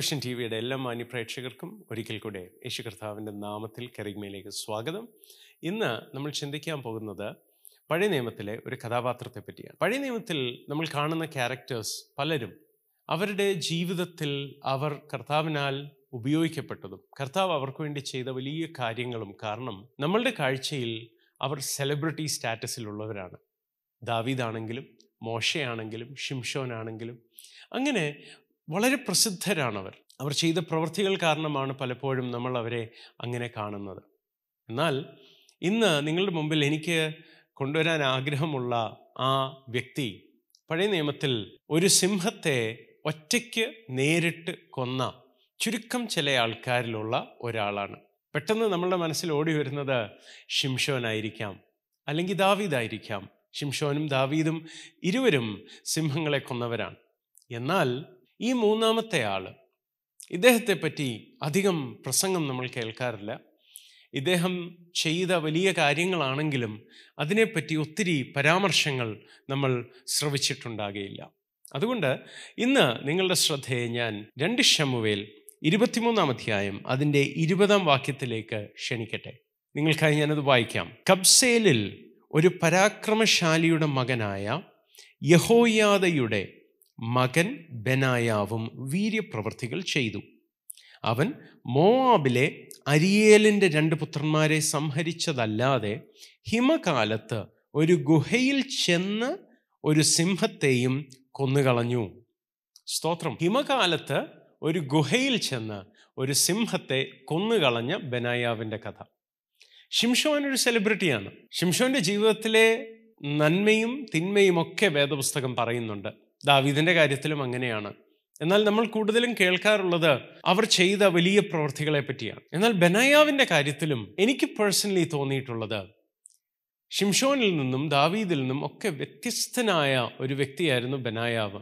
Vision T വിയുടെ എല്ലാ മാന്യപ്രേക്ഷകർക്കും ഒരിക്കൽ കൂടെ യേശു കർത്താവിന്റെ നാമത്തിൽ കരിഗ്മയിലേക്ക് സ്വാഗതം. ഇന്ന് നമ്മൾ ചിന്തിക്കാൻ പോകുന്നത് പഴയ നിയമത്തിലെ ഒരു കഥാപാത്രത്തെ പറ്റിയാണ്. പഴയ നിയമത്തിൽ നമ്മൾ കാണുന്ന ക്യാരക്ടേഴ്സ് പലരും അവരുടെ ജീവിതത്തിൽ അവർ കർത്താവിനാൽ ഉപയോഗിക്കപ്പെട്ടതും കർത്താവ് അവർക്ക് വേണ്ടി ചെയ്ത വലിയ കാര്യങ്ങളും കാരണം നമ്മളുടെ കാഴ്ചയിൽ അവർ സെലിബ്രിറ്റി സ്റ്റാറ്റസിലുള്ളവരാണ്. ദാവീദാണെങ്കിലും മോശയാണെങ്കിലും ഷിംഷോനാണെങ്കിലും അങ്ങനെ വളരെ പ്രസിദ്ധരാണവർ. അവർ ചെയ്ത പ്രവൃത്തികൾ കാരണമാണ് പലപ്പോഴും നമ്മൾ അവരെ അങ്ങനെ കാണുന്നത്. എന്നാൽ ഇന്ന് നിങ്ങളുടെ മുമ്പിൽ എനിക്ക് കൊണ്ടുവരാൻ ആഗ്രഹമുള്ള ആ വ്യക്തി പഴയ നിയമത്തിൽ ഒരു സിംഹത്തെ ഒറ്റയ്ക്ക് നേരിട്ട് കൊന്ന ചുരുക്കം ചില ആൾക്കാരിലുള്ള ഒരാളാണ്. പെട്ടെന്ന് നമ്മളുടെ മനസ്സിൽ ഓടി വരുന്നത് ഷിംഷോനായിരിക്കാം അല്ലെങ്കിൽ ദാവീദായിരിക്കാം. ഷിംഷോനും ദാവീദും ഇരുവരും സിംഹങ്ങളെ കൊന്നവരാണ്. എന്നാൽ ഈ മൂന്നാമത്തെ ആൾ ഇദ്ദേഹത്തെ പറ്റി അധികം പ്രസംഗം നമ്മൾ കേൾക്കാറില്ല. ഇദ്ദേഹം ചെയ്ത വലിയ കാര്യങ്ങളാണെങ്കിലും അതിനെപ്പറ്റി ഒത്തിരി പരാമർശങ്ങൾ നമ്മൾ ശ്രവിച്ചിട്ടുണ്ടാകുകയില്ല അതുകൊണ്ട് ഇന്ന് നിങ്ങളുടെ ശ്രദ്ധയെ ഞാൻ രണ്ട് ഷമുവേൽ ഇരുപത്തിമൂന്നാം അധ്യായം അതിന്റെ ഇരുപതാം വാക്യത്തിലേക്ക് ക്ഷണിക്കട്ടെ. നിങ്ങൾക്കായി ഞാനത് വായിക്കാം. കബ്സേലിൽ ഒരു പരാക്രമശാലിയുടെ മകനായ യഹോയാദയുടെ മകൻ ബനായാവും വീര്യപ്രവർത്തികൾ ചെയ്തു. അവൻ മോവാബിലെ അരിയേലിന്റെ രണ്ട് പുത്രന്മാരെ സംഹരിച്ചതല്ലാതെ ഹിമകാലത്ത് ഒരു ഗുഹയിൽ ചെന്ന് ഒരു സിംഹത്തെയും കൊന്നുകളഞ്ഞു. സ്തോത്രം. ഹിമകാലത്ത് ഒരു ഗുഹയിൽ ചെന്ന് ഒരു സിംഹത്തെ കൊന്നുകളഞ്ഞ ബനായാവിന്റെ കഥ. ഷിംഷോൻ ഒരു സെലിബ്രിറ്റിയാണ്. ഷിംഷോന്റെ ജീവിതത്തിലെ നന്മയും തിന്മയും ഒക്കെ വേദപുസ്തകം പറയുന്നുണ്ട്. ദാവീദിന്റെ കാര്യത്തിലും അങ്ങനെയാണ്. എന്നാൽ നമ്മൾ കൂടുതലും കേൾക്കാറുള്ളത് അവർ ചെയ്ത വലിയ പ്രവൃത്തികളെ പറ്റിയാണ് എന്നാൽ ബനായാവിന്റെ കാര്യത്തിലും എനിക്ക് പേഴ്സണലി തോന്നിയിട്ടുള്ളത് ഷിംഷോനിൽ നിന്നും ദാവീദിൽ നിന്നും ഒക്കെ വ്യത്യസ്തനായ ഒരു വ്യക്തിയായിരുന്നു ബനായാവ്.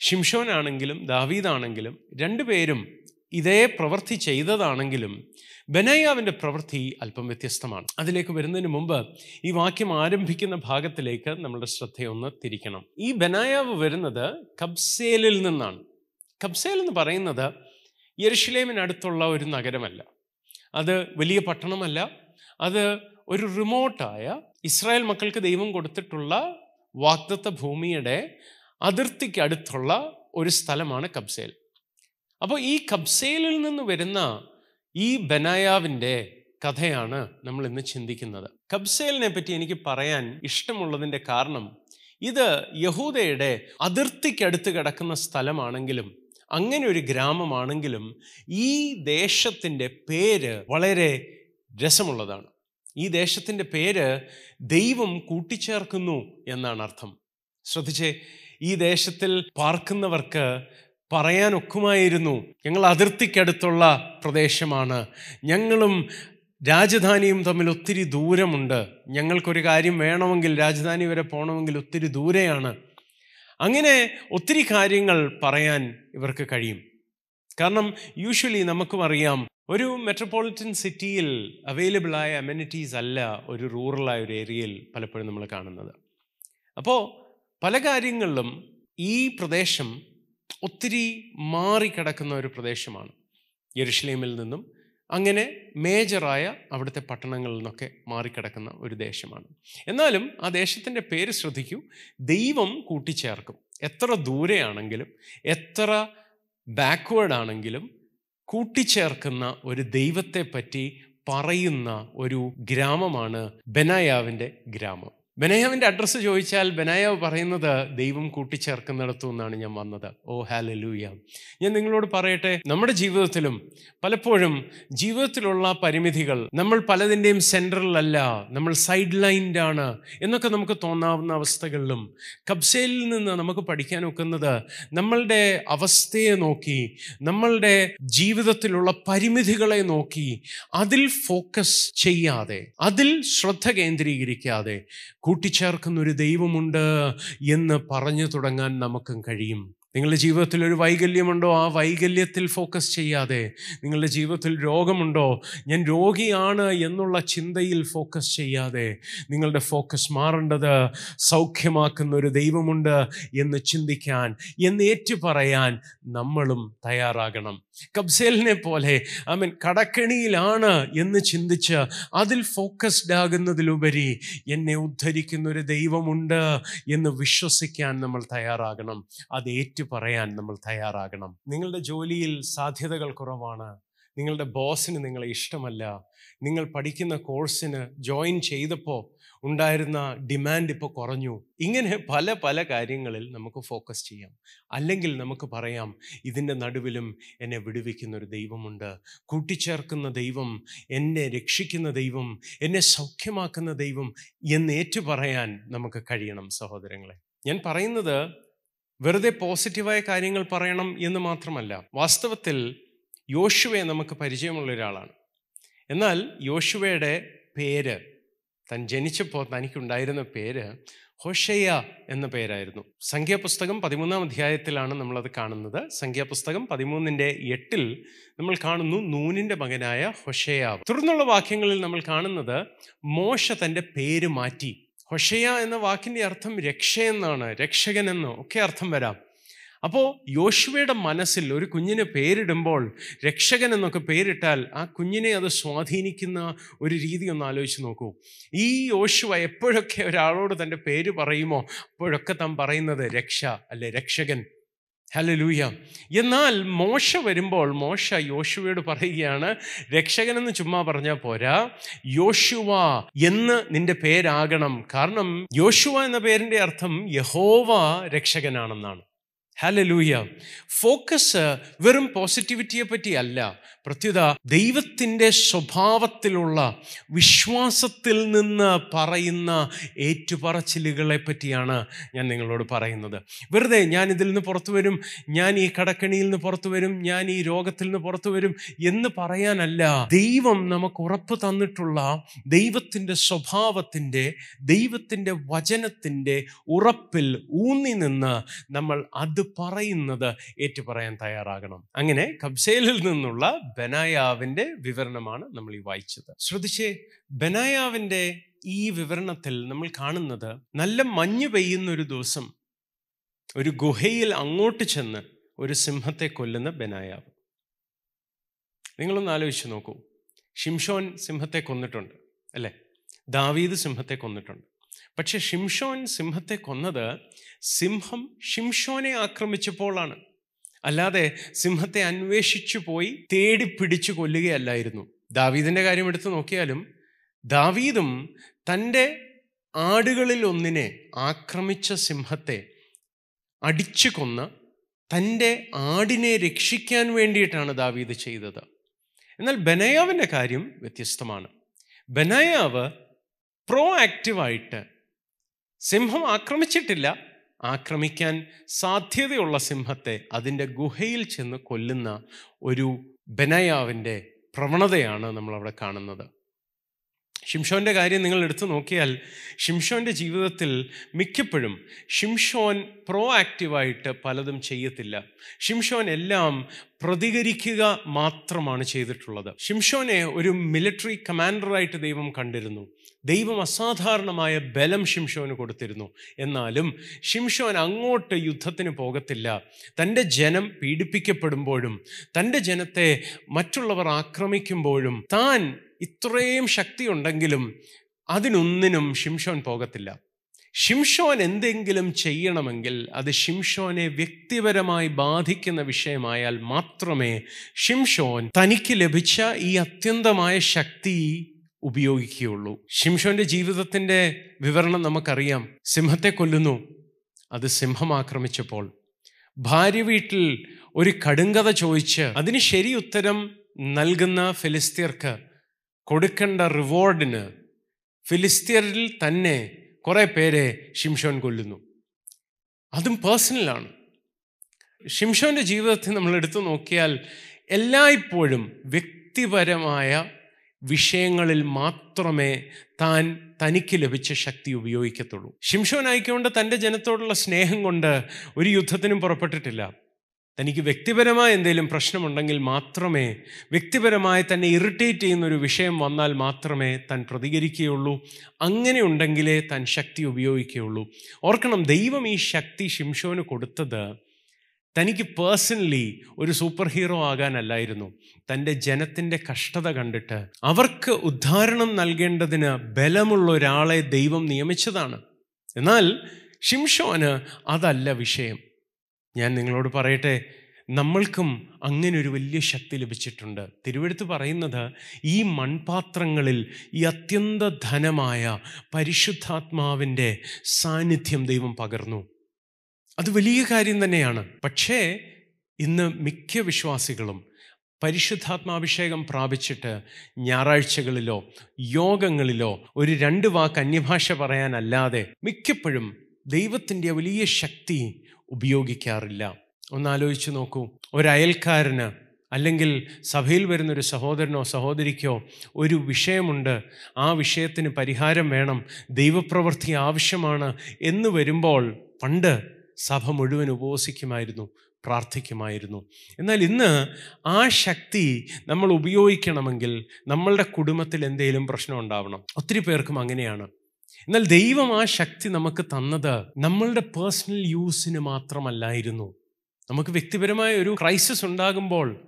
ഷിംഷോനാണെങ്കിലും ദാവീദാണെങ്കിലും രണ്ടുപേരും ഇതേ പ്രവൃത്തി ചെയ്തതാണെങ്കിലും ബനയ്യാവിന്റെ പ്രവൃത്തി അല്പം വ്യത്യസ്തമാണ്. അതിലേക്ക് വരുന്നതിന് മുമ്പ് ഈ വാക്യം ആരംഭിക്കുന്ന ഭാഗത്തിലേക്ക് നമ്മുടെ ശ്രദ്ധയൊന്ന് തിരിക്കണം. ഈ ബനായാവ് വരുന്നത് കബ്സേലിൽ നിന്നാണ്. കബ്സേൽ എന്ന് പറയുന്നത് യരുഷലേമിനടുത്തുള്ള ഒരു നഗരമല്ല. അത് വലിയ പട്ടണമല്ല. അത് ഒരു റിമോട്ടായ ഇസ്രായേൽ മക്കൾക്ക് ദൈവം കൊടുത്തിട്ടുള്ള വാഗ്ദത്ത ഭൂമിയുടെ അതിർത്തിക്ക് അടുത്തുള്ള ഒരു സ്ഥലമാണ് കബ്സേൽ. അപ്പോൾ ഈ കബ്സയിലിൽ നിന്ന് വരുന്ന ഈ ബനായാവിന്റെ കഥയാണ് നമ്മൾ ഇന്ന് ചിന്തിക്കുന്നത്. കബ്സേലിനെ പറ്റി എനിക്ക് പറയാൻ ഇഷ്ടമുള്ളതിന്റെ കാരണം ഇത് യഹൂദയുടെ അതിർത്തിക്കടുത്ത് കിടക്കുന്ന സ്ഥലമാണെങ്കിലും അങ്ങനെ ഒരു ഗ്രാമമാണെങ്കിലും ഈ ദേശത്തിന്റെ പേര് വളരെ രസമുള്ളതാണ്. ഈ ദേശത്തിന്റെ പേര് ദൈവം കൂട്ടിച്ചേർക്കുന്നു എന്നാണ് അർത്ഥം. ശ്രദ്ധിച്ചേ ഈ ദേശത്തിൽ പാർക്കുന്നവർക്ക് പറയാൻ ഒക്കുമായിരുന്നു ഞങ്ങൾ അതിർത്തിക്കടുത്തുള്ള പ്രദേശമാണ്. ഞങ്ങളും രാജധാനിയും തമ്മിൽ ഒത്തിരി ദൂരമുണ്ട്. ഞങ്ങൾക്കൊരു കാര്യം വേണമെങ്കിൽ രാജധാനി വരെ പോകണമെങ്കിൽ ഒത്തിരി ദൂരെയാണ്. അങ്ങനെ ഒത്തിരി കാര്യങ്ങൾ പറയാൻ ഇവർക്ക് കഴിയും. കാരണം യൂഷ്വലി നമുക്കും അറിയാം ഒരു മെട്രോപൊളിറ്റൻ സിറ്റിയിൽ അവൈലബിൾ ആയ അമ്യൂണിറ്റീസ് അല്ല ഒരു റൂറലായ ഒരു ഏരിയയിൽ പലപ്പോഴും നമ്മൾ കാണുന്നത്. അപ്പോൾ പല കാര്യങ്ങളിലും ഈ പ്രദേശം ഒത്തിരി മാറിക്കിടക്കുന്ന ഒരു പ്രദേശമാണ് യെരുഷലേമിൽ നിന്നും അങ്ങനെ മേജറായ അവിടുത്തെ പട്ടണങ്ങളിൽ നിന്നൊക്കെ മാറിക്കിടക്കുന്ന ഒരു ദേശമാണ്. എന്നാലും ആ ദേശത്തിന്റെ പേര് ശ്രദ്ധിക്കൂ ദൈവം കൂട്ടിച്ചേർക്കും. എത്ര ദൂരെയാണെങ്കിലും എത്ര ബാക്ക്വേഡ് ആണെങ്കിലും കൂട്ടിച്ചേർക്കുന്ന ഒരു ദൈവത്തെ പറ്റി പറയുന്ന ഒരു ഗ്രാമമാണ് ബനായാവിന്റെ ഗ്രാമം. ബനയാവിന്റെ അഡ്രസ്സ് ചോദിച്ചാൽ ബനായാവ് പറയുന്നത് ദൈവം കൂട്ടിച്ചേർക്കുന്നിടത്തു നിന്നാണ് ഞാൻ വന്നത്. ഓ ഹാലലൂയ ഞാൻ നിങ്ങളോട് പറയട്ടെ നമ്മുടെ ജീവിതത്തിലും പലപ്പോഴും ജീവിതത്തിലുള്ള പരിമിതികൾ നമ്മൾ പലതിന്റെയും സെന്ററിലല്ല നമ്മൾ സൈഡ് ലൈൻഡാണ് എന്നൊക്കെ നമുക്ക് തോന്നാവുന്ന അവസ്ഥകളിലും കബ്സയിൽ നിന്ന് നമുക്ക് പഠിക്കാൻ ഒക്കുന്നത് നമ്മളുടെ അവസ്ഥയെ നോക്കി നമ്മളുടെ ജീവിതത്തിലുള്ള പരിമിതികളെ നോക്കി അതിൽ ഫോക്കസ് ചെയ്യാതെ അതിൽ ശ്രദ്ധ കേന്ദ്രീകരിക്കാതെ കൂട്ടിച്ചേർക്കുന്ന ഒരു ദൈവമുണ്ട് എന്ന് പറഞ്ഞു തുടങ്ങാൻ നമുക്കും കഴിയും. നിങ്ങളുടെ ജീവിതത്തിൽ ഒരു വൈകല്യമുണ്ടോ? ആ വൈകല്യത്തിൽ ഫോക്കസ് ചെയ്യാതെ. നിങ്ങളുടെ ജീവിതത്തിൽ രോഗമുണ്ടോ? ഞാൻ രോഗിയാണ് എന്നുള്ള ചിന്തയിൽ ഫോക്കസ് ചെയ്യാതെ. നിങ്ങളുടെ ഫോക്കസ് മാറേണ്ടത് സൗഖ്യമാക്കുന്ന ഒരു ദൈവമുണ്ട് എന്ന് ചിന്തിക്കാൻ എന്ന് ഏറ്റു പറയാൻ നമ്മളും തയ്യാറാകണം. കബ്സേലിനെ പോലെ അവൻ കടക്കെണിയിലാണ് എന്ന് ചിന്തിച്ച് അതിൽ ഫോക്കസ്ഡ് ആകുന്നതിലുപരി എന്നെ ഉദ്ധരിക്കുന്ന ഒരു ദൈവമുണ്ട് എന്ന് വിശ്വസിക്കാൻ നമ്മൾ തയ്യാറാകണം. അത് ഏറ്റു പറയാൻ നമ്മൾ തയ്യാറാകണം. നിങ്ങളുടെ ജോലിയിൽ സാധ്യതകൾ കുറവാണ്. നിങ്ങളുടെ ബോസിന് നിങ്ങളെ ഇഷ്ടമല്ല. നിങ്ങൾ പഠിക്കുന്ന കോഴ്സിന് ജോയിൻ ചെയ്തപ്പോൾ ഉണ്ടായിരുന്ന ഡിമാൻഡ് ഇപ്പോൾ കുറഞ്ഞു. ഇങ്ങനെ പല പല കാര്യങ്ങളിൽ നമുക്ക് ഫോക്കസ് ചെയ്യാം. അല്ലെങ്കിൽ നമുക്ക് പറയാം ഇതിന്റെ നടുവിലും എന്നെ വിടുവിക്കുന്ന ഒരു ദൈവമുണ്ട്. കൂട്ടിച്ചേർക്കുന്ന ദൈവം എന്നെ രക്ഷിക്കുന്ന ദൈവം എന്നെ സൗഖ്യമാക്കുന്ന ദൈവം എന്നേറ്റു പറയാൻ നമുക്ക് കഴിയണം സഹോദരങ്ങളെ. ഞാൻ പറയുന്നത് വെറുതെ പോസിറ്റീവായ കാര്യങ്ങൾ പറയണം എന്ന് മാത്രമല്ല വാസ്തവത്തിൽ യോശുവെ നമുക്ക് പരിചയമുള്ള ഒരാളാണ്. എന്നാൽ യോശുവയുടെ പേര് താൻ ജനിച്ചപ്പോൾ തനിക്കുണ്ടായിരുന്ന പേര് ഹോഷയ്യ എന്ന പേരായിരുന്നു. സംഖ്യാപുസ്തകം പതിമൂന്നാം അധ്യായത്തിലാണ് നമ്മളത് കാണുന്നത്. സംഖ്യാപുസ്തകം പതിമൂന്നിന്റെ എട്ടിൽ നമ്മൾ കാണുന്നു നൂനിന്റെ മകനായ ഹൊഷയാവ് തുടർന്നുള്ള വാക്യങ്ങളിൽ നമ്മൾ കാണുന്നത് മോശ തന്റെ പേര് മാറ്റി. ഹൊഷയ എന്ന വാക്കിന്റെ അർത്ഥം രക്ഷയെന്നാണ് രക്ഷകൻ എന്നോ ഒക്കെ അർത്ഥം വരാം. അപ്പോൾ യോശുവയുടെ മനസ്സിൽ ഒരു കുഞ്ഞിന് പേരിടുമ്പോൾ രക്ഷകൻ എന്നൊക്കെ പേരിട്ടാൽ ആ കുഞ്ഞിനെ അത് സ്വാധീനിക്കുന്ന ഒരു രീതി ഒന്ന് ആലോചിച്ച് നോക്കൂ. ഈ യോശുവ എപ്പോഴൊക്കെ ഒരാളോട് തന്റെ പേര് പറയുമോ അപ്പോഴൊക്കെ താൻ പറയുന്നത് രക്ഷ അല്ലെ രക്ഷകൻ. ഹലലൂയ എന്നാൽ മോശ വരുമ്പോൾ മോശ യോശുവയോട് പറയുകയാണ് രക്ഷകനെന്ന് ചുമ്മാ പറഞ്ഞാൽ പോരാ യോശുവ എന്ന് നിന്റെ പേരാകണം. കാരണം യോശുവ എന്ന പേരിന്റെ അർത്ഥം യഹോവ രക്ഷകനാണെന്നാണ്. ഹലലൂയ ഫോക്കസ് വെറും പോസിറ്റിവിറ്റിയെ പറ്റി അല്ല പ്രത്യുത ദൈവത്തിന്റെ സ്വഭാവത്തിലുള്ള വിശ്വാസത്തിൽ നിന്ന് പറയുന്ന ഏറ്റുപറച്ചിലുകളെ പറ്റിയാണ് ഞാൻ നിങ്ങളോട് പറയുന്നത്. വെറുതെ ഞാൻ ഇതിൽ നിന്ന് പുറത്തു വരും ഞാൻ ഈ കടക്കണിയിൽ നിന്ന് പുറത്തു വരും ഞാൻ ഈ രോഗത്തിൽ നിന്ന് പുറത്തു വരും എന്ന് പറയാനല്ല. ദൈവം നമുക്ക് ഉറപ്പ് തന്നിട്ടുള്ള ദൈവത്തിന്റെ സ്വഭാവത്തിന്റെ ദൈവത്തിന്റെ വചനത്തിന്റെ ഉറപ്പിൽ ഊന്നി നിന്ന് നമ്മൾ അത് പറയുന്നത് ഏറ്റുപറയാൻ തയ്യാറാകണം. അങ്ങനെ കബ്സേലിൽ നിന്നുള്ള ബനായാവിന്റെ വിവരണമാണ് നമ്മൾ ഈ വായിച്ചത്. ശ്രദ്ധിച്ചേ ബനായാവിന്റെ ഈ വിവരണത്തിൽ നമ്മൾ കാണുന്നത് നല്ല മഞ്ഞ് പെയ്യുന്ന ഒരു ദിവസം ഒരു ഗുഹയിൽ അങ്ങോട്ട് ചെന്ന് ഒരു സിംഹത്തെ കൊല്ലുന്ന ബനായാവ്. നിങ്ങളൊന്ന് ആലോചിച്ച് നോക്കൂ. ഷിംഷോൻ സിംഹത്തെ കൊന്നിട്ടുണ്ട് അല്ലേ? ദാവീദ് സിംഹത്തെ കൊന്നിട്ടുണ്ട്. പക്ഷെ ഷിംഷോൻ സിംഹത്തെ കൊന്നത് സിംഹം ഷിംഷോനെ ആക്രമിച്ചപ്പോഴാണ്. അല്ലാതെ സിംഹത്തെ അന്വേഷിച്ചു പോയി തേടി പിടിച്ചു കൊല്ലുകയല്ലായിരുന്നു. ദാവീദിന്റെ കാര്യം എടുത്തു നോക്കിയാലും ദാവീദും തന്റെ ആടുകളിൽ ഒന്നിനെ ആക്രമിച്ച സിംഹത്തെ അടിച്ചു കൊന്ന് തന്റെ ആടിനെ രക്ഷിക്കാൻ വേണ്ടിയിട്ടാണ് ദാവീദ് ചെയ്തത്. എന്നാൽ ബനയാവിന്റെ കാര്യം വ്യത്യസ്തമാണ്. ബനയാവ് പ്രോ ആക്റ്റീവായിട്ട് സിംഹം ആക്രമിച്ചിട്ടില്ല ആക്രമിക്കാൻ സാധ്യതയുള്ള സിംഹത്തെ അതിന്റെ ഗുഹയിൽ ചെന്ന് കൊല്ലുന്ന ഒരു ബനയാവിന്റെ പ്രവണതയാണ് നമ്മളവിടെ കാണുന്നത്. ഷിംഷോന്റെ കാര്യം നിങ്ങൾ എടുത്തു നോക്കിയാൽ ഷിംഷോന്റെ ജീവിതത്തിൽ മിക്കപ്പോഴും ഷിംഷോൻ പ്രോ ആക്റ്റീവായിട്ട് പലതും ചെയ്യത്തില്ല. ഷിംഷോൻ എല്ലാം പ്രതികരിക്കുക മാത്രമാണ് ചെയ്തിട്ടുള്ളത്. ഷിംഷോനെ ഒരു മിലിറ്ററി കമാൻഡറായിട്ട് ദൈവം കണ്ടിരുന്നു. ദൈവം അസാധാരണമായ ബലം ഷിംഷോന് കൊടുത്തിരുന്നു. എന്നാലും ഷിംഷോൻ അങ്ങോട്ട് യുദ്ധത്തിന് പോകത്തില്ല. തന്റെ ജനം പീഡിപ്പിക്കപ്പെടുമ്പോഴും തന്റെ ജനത്തെ മറ്റുള്ളവർ ആക്രമിക്കുമ്പോഴും താൻ ഇത്രയും ശക്തിയുണ്ടെങ്കിലും അതിനൊന്നിനും ഷിംഷോൻ പോകത്തില്ല. ഷിംഷോൻ എന്തെങ്കിലും ചെയ്യണമെങ്കിൽ അത് ഷിംഷോനെ വ്യക്തിപരമായി ബാധിക്കുന്ന വിഷയമായാൽ മാത്രമേ ഷിംഷോൻ തനിക്ക് ലഭിച്ച ഈ അത്യന്തമായ ശക്തി ഉപയോഗിക്കുകയുള്ളൂ. ഷിംഷോന്റെ ജീവിതത്തിന്റെ വിവരണം നമുക്കറിയാം. സിംഹത്തെ കൊല്ലുന്നു. അത് സിംഹം ആക്രമിച്ചപ്പോൾ. ഭാര്യ വീട്ടിൽ ഒരു കടുങ്കഥ ചോദിച്ച് അതിന് ശരി ഉത്തരം നൽകുന്ന ഫിലിസ്തീർക്ക് കൊടുക്കേണ്ട റിവാർഡിന് ഫിലിസ്തീനിൽ തന്നെ കുറേ പേരെ ഷിംഷോൻ കൊല്ലുന്നു. അതും പേഴ്സണലാണ് ഷിംഷോന്റെ ജീവിതത്തിൽ നമ്മൾ എടുത്തു നോക്കിയാൽ എല്ലായ്പ്പോഴും വ്യക്തിപരമായ വിഷയങ്ങളിൽ മാത്രമേ താൻ തനിക്ക് ലഭിച്ച ശക്തി ഉപയോഗിക്കത്തുള്ളൂ. ഷിംഷോൻ ആയിക്കൊണ്ട് തന്റെ ജനത്തോടുള്ള സ്നേഹം കൊണ്ട് ഒരു യുദ്ധത്തിനും പുറപ്പെട്ടിട്ടില്ല. തനിക്ക് വ്യക്തിപരമായ എന്തെങ്കിലും പ്രശ്നമുണ്ടെങ്കിൽ മാത്രമേ വ്യക്തിപരമായി തന്നെ ഇറിറ്റേറ്റ് ചെയ്യുന്ന ഒരു വിഷയം വന്നാൽ മാത്രമേ താൻ പ്രതികരിക്കുകയുള്ളൂ. അങ്ങനെ ഉണ്ടെങ്കിലേ താൻ ശക്തി ഉപയോഗിക്കുകയുള്ളൂ. ഓർക്കണം ദൈവം ഈ ശക്തി ശിംഷോന് കൊടുത്തത് തനിക്ക് പേഴ്സണലി ഒരു സൂപ്പർ ഹീറോ ആകാനല്ലായിരുന്നു. തന്റെ ജനത്തിന്റെ കഷ്ടത കണ്ടിട്ട് അവർക്ക് ഉദ്ധാരണം നൽകേണ്ടതിന് ബലമുള്ള ഒരാളെ ദൈവം നിയമിച്ചതാണ്. എന്നാൽ ഷിംഷോന് അതല്ല വിഷയം. ഞാൻ നിങ്ങളോട് പറയട്ടെ നമ്മൾക്കും അങ്ങനെ ഒരു വലിയ ശക്തി ലഭിച്ചിട്ടുണ്ട്. തിരുവെടുത്ത് പറയുന്നത് ഈ മൺപാത്രങ്ങളിൽ ഈ അത്യന്ത ധനമായ പരിശുദ്ധാത്മാവിന്റെ സാന്നിധ്യം ദൈവം പകർന്നു. അത് വലിയ കാര്യം തന്നെയാണ്. പക്ഷേ ഇന്ന് മിക്ക വിശ്വാസികളും പരിശുദ്ധാത്മാഭിഷേകം പ്രാപിച്ചിട്ട് ഞായറാഴ്ചകളിലോ യോഗങ്ങളിലോ ഒരു രണ്ട് വാക്ക് അന്യഭാഷ പറയാനല്ലാതെ മിക്കപ്പോഴും ദൈവത്തിന്റെ വലിയ ശക്തി ഉപയോഗിക്കാറില്ല. ഒന്നാലോചിച്ച് നോക്കൂ. ഒരു അല്ലെങ്കിൽ സഭയിൽ വരുന്നൊരു സഹോദരനോ സഹോദരിക്കോ ഒരു വിഷയമുണ്ട്. ആ വിഷയത്തിന് പരിഹാരം വേണം. ദൈവപ്രവൃത്തി ആവശ്യമാണ് എന്ന് വരുമ്പോൾ പണ്ട് സഭ മുഴുവൻ ഉപവസിക്കുമായിരുന്നു പ്രാർത്ഥിക്കുമായിരുന്നു. എന്നാൽ ഇന്ന് ആ ശക്തി നമ്മൾ ഉപയോഗിക്കണമെങ്കിൽ നമ്മളുടെ കുടുംബത്തിൽ എന്തെങ്കിലും പ്രശ്നം ഉണ്ടാവണം. ഒത്തിരി പേർക്കും അങ്ങനെയാണ്. എന്നാൽ ദൈവം ആ ശക്തി നമുക്ക് തന്നത് നമ്മളുടെ പേഴ്സണൽ യൂസിന് മാത്രമല്ലായിരുന്നു. നമുക്ക് വ്യക്തിപരമായ ഒരു ക്രൈസിസ് ഉണ്ടാകുമ്പോൾ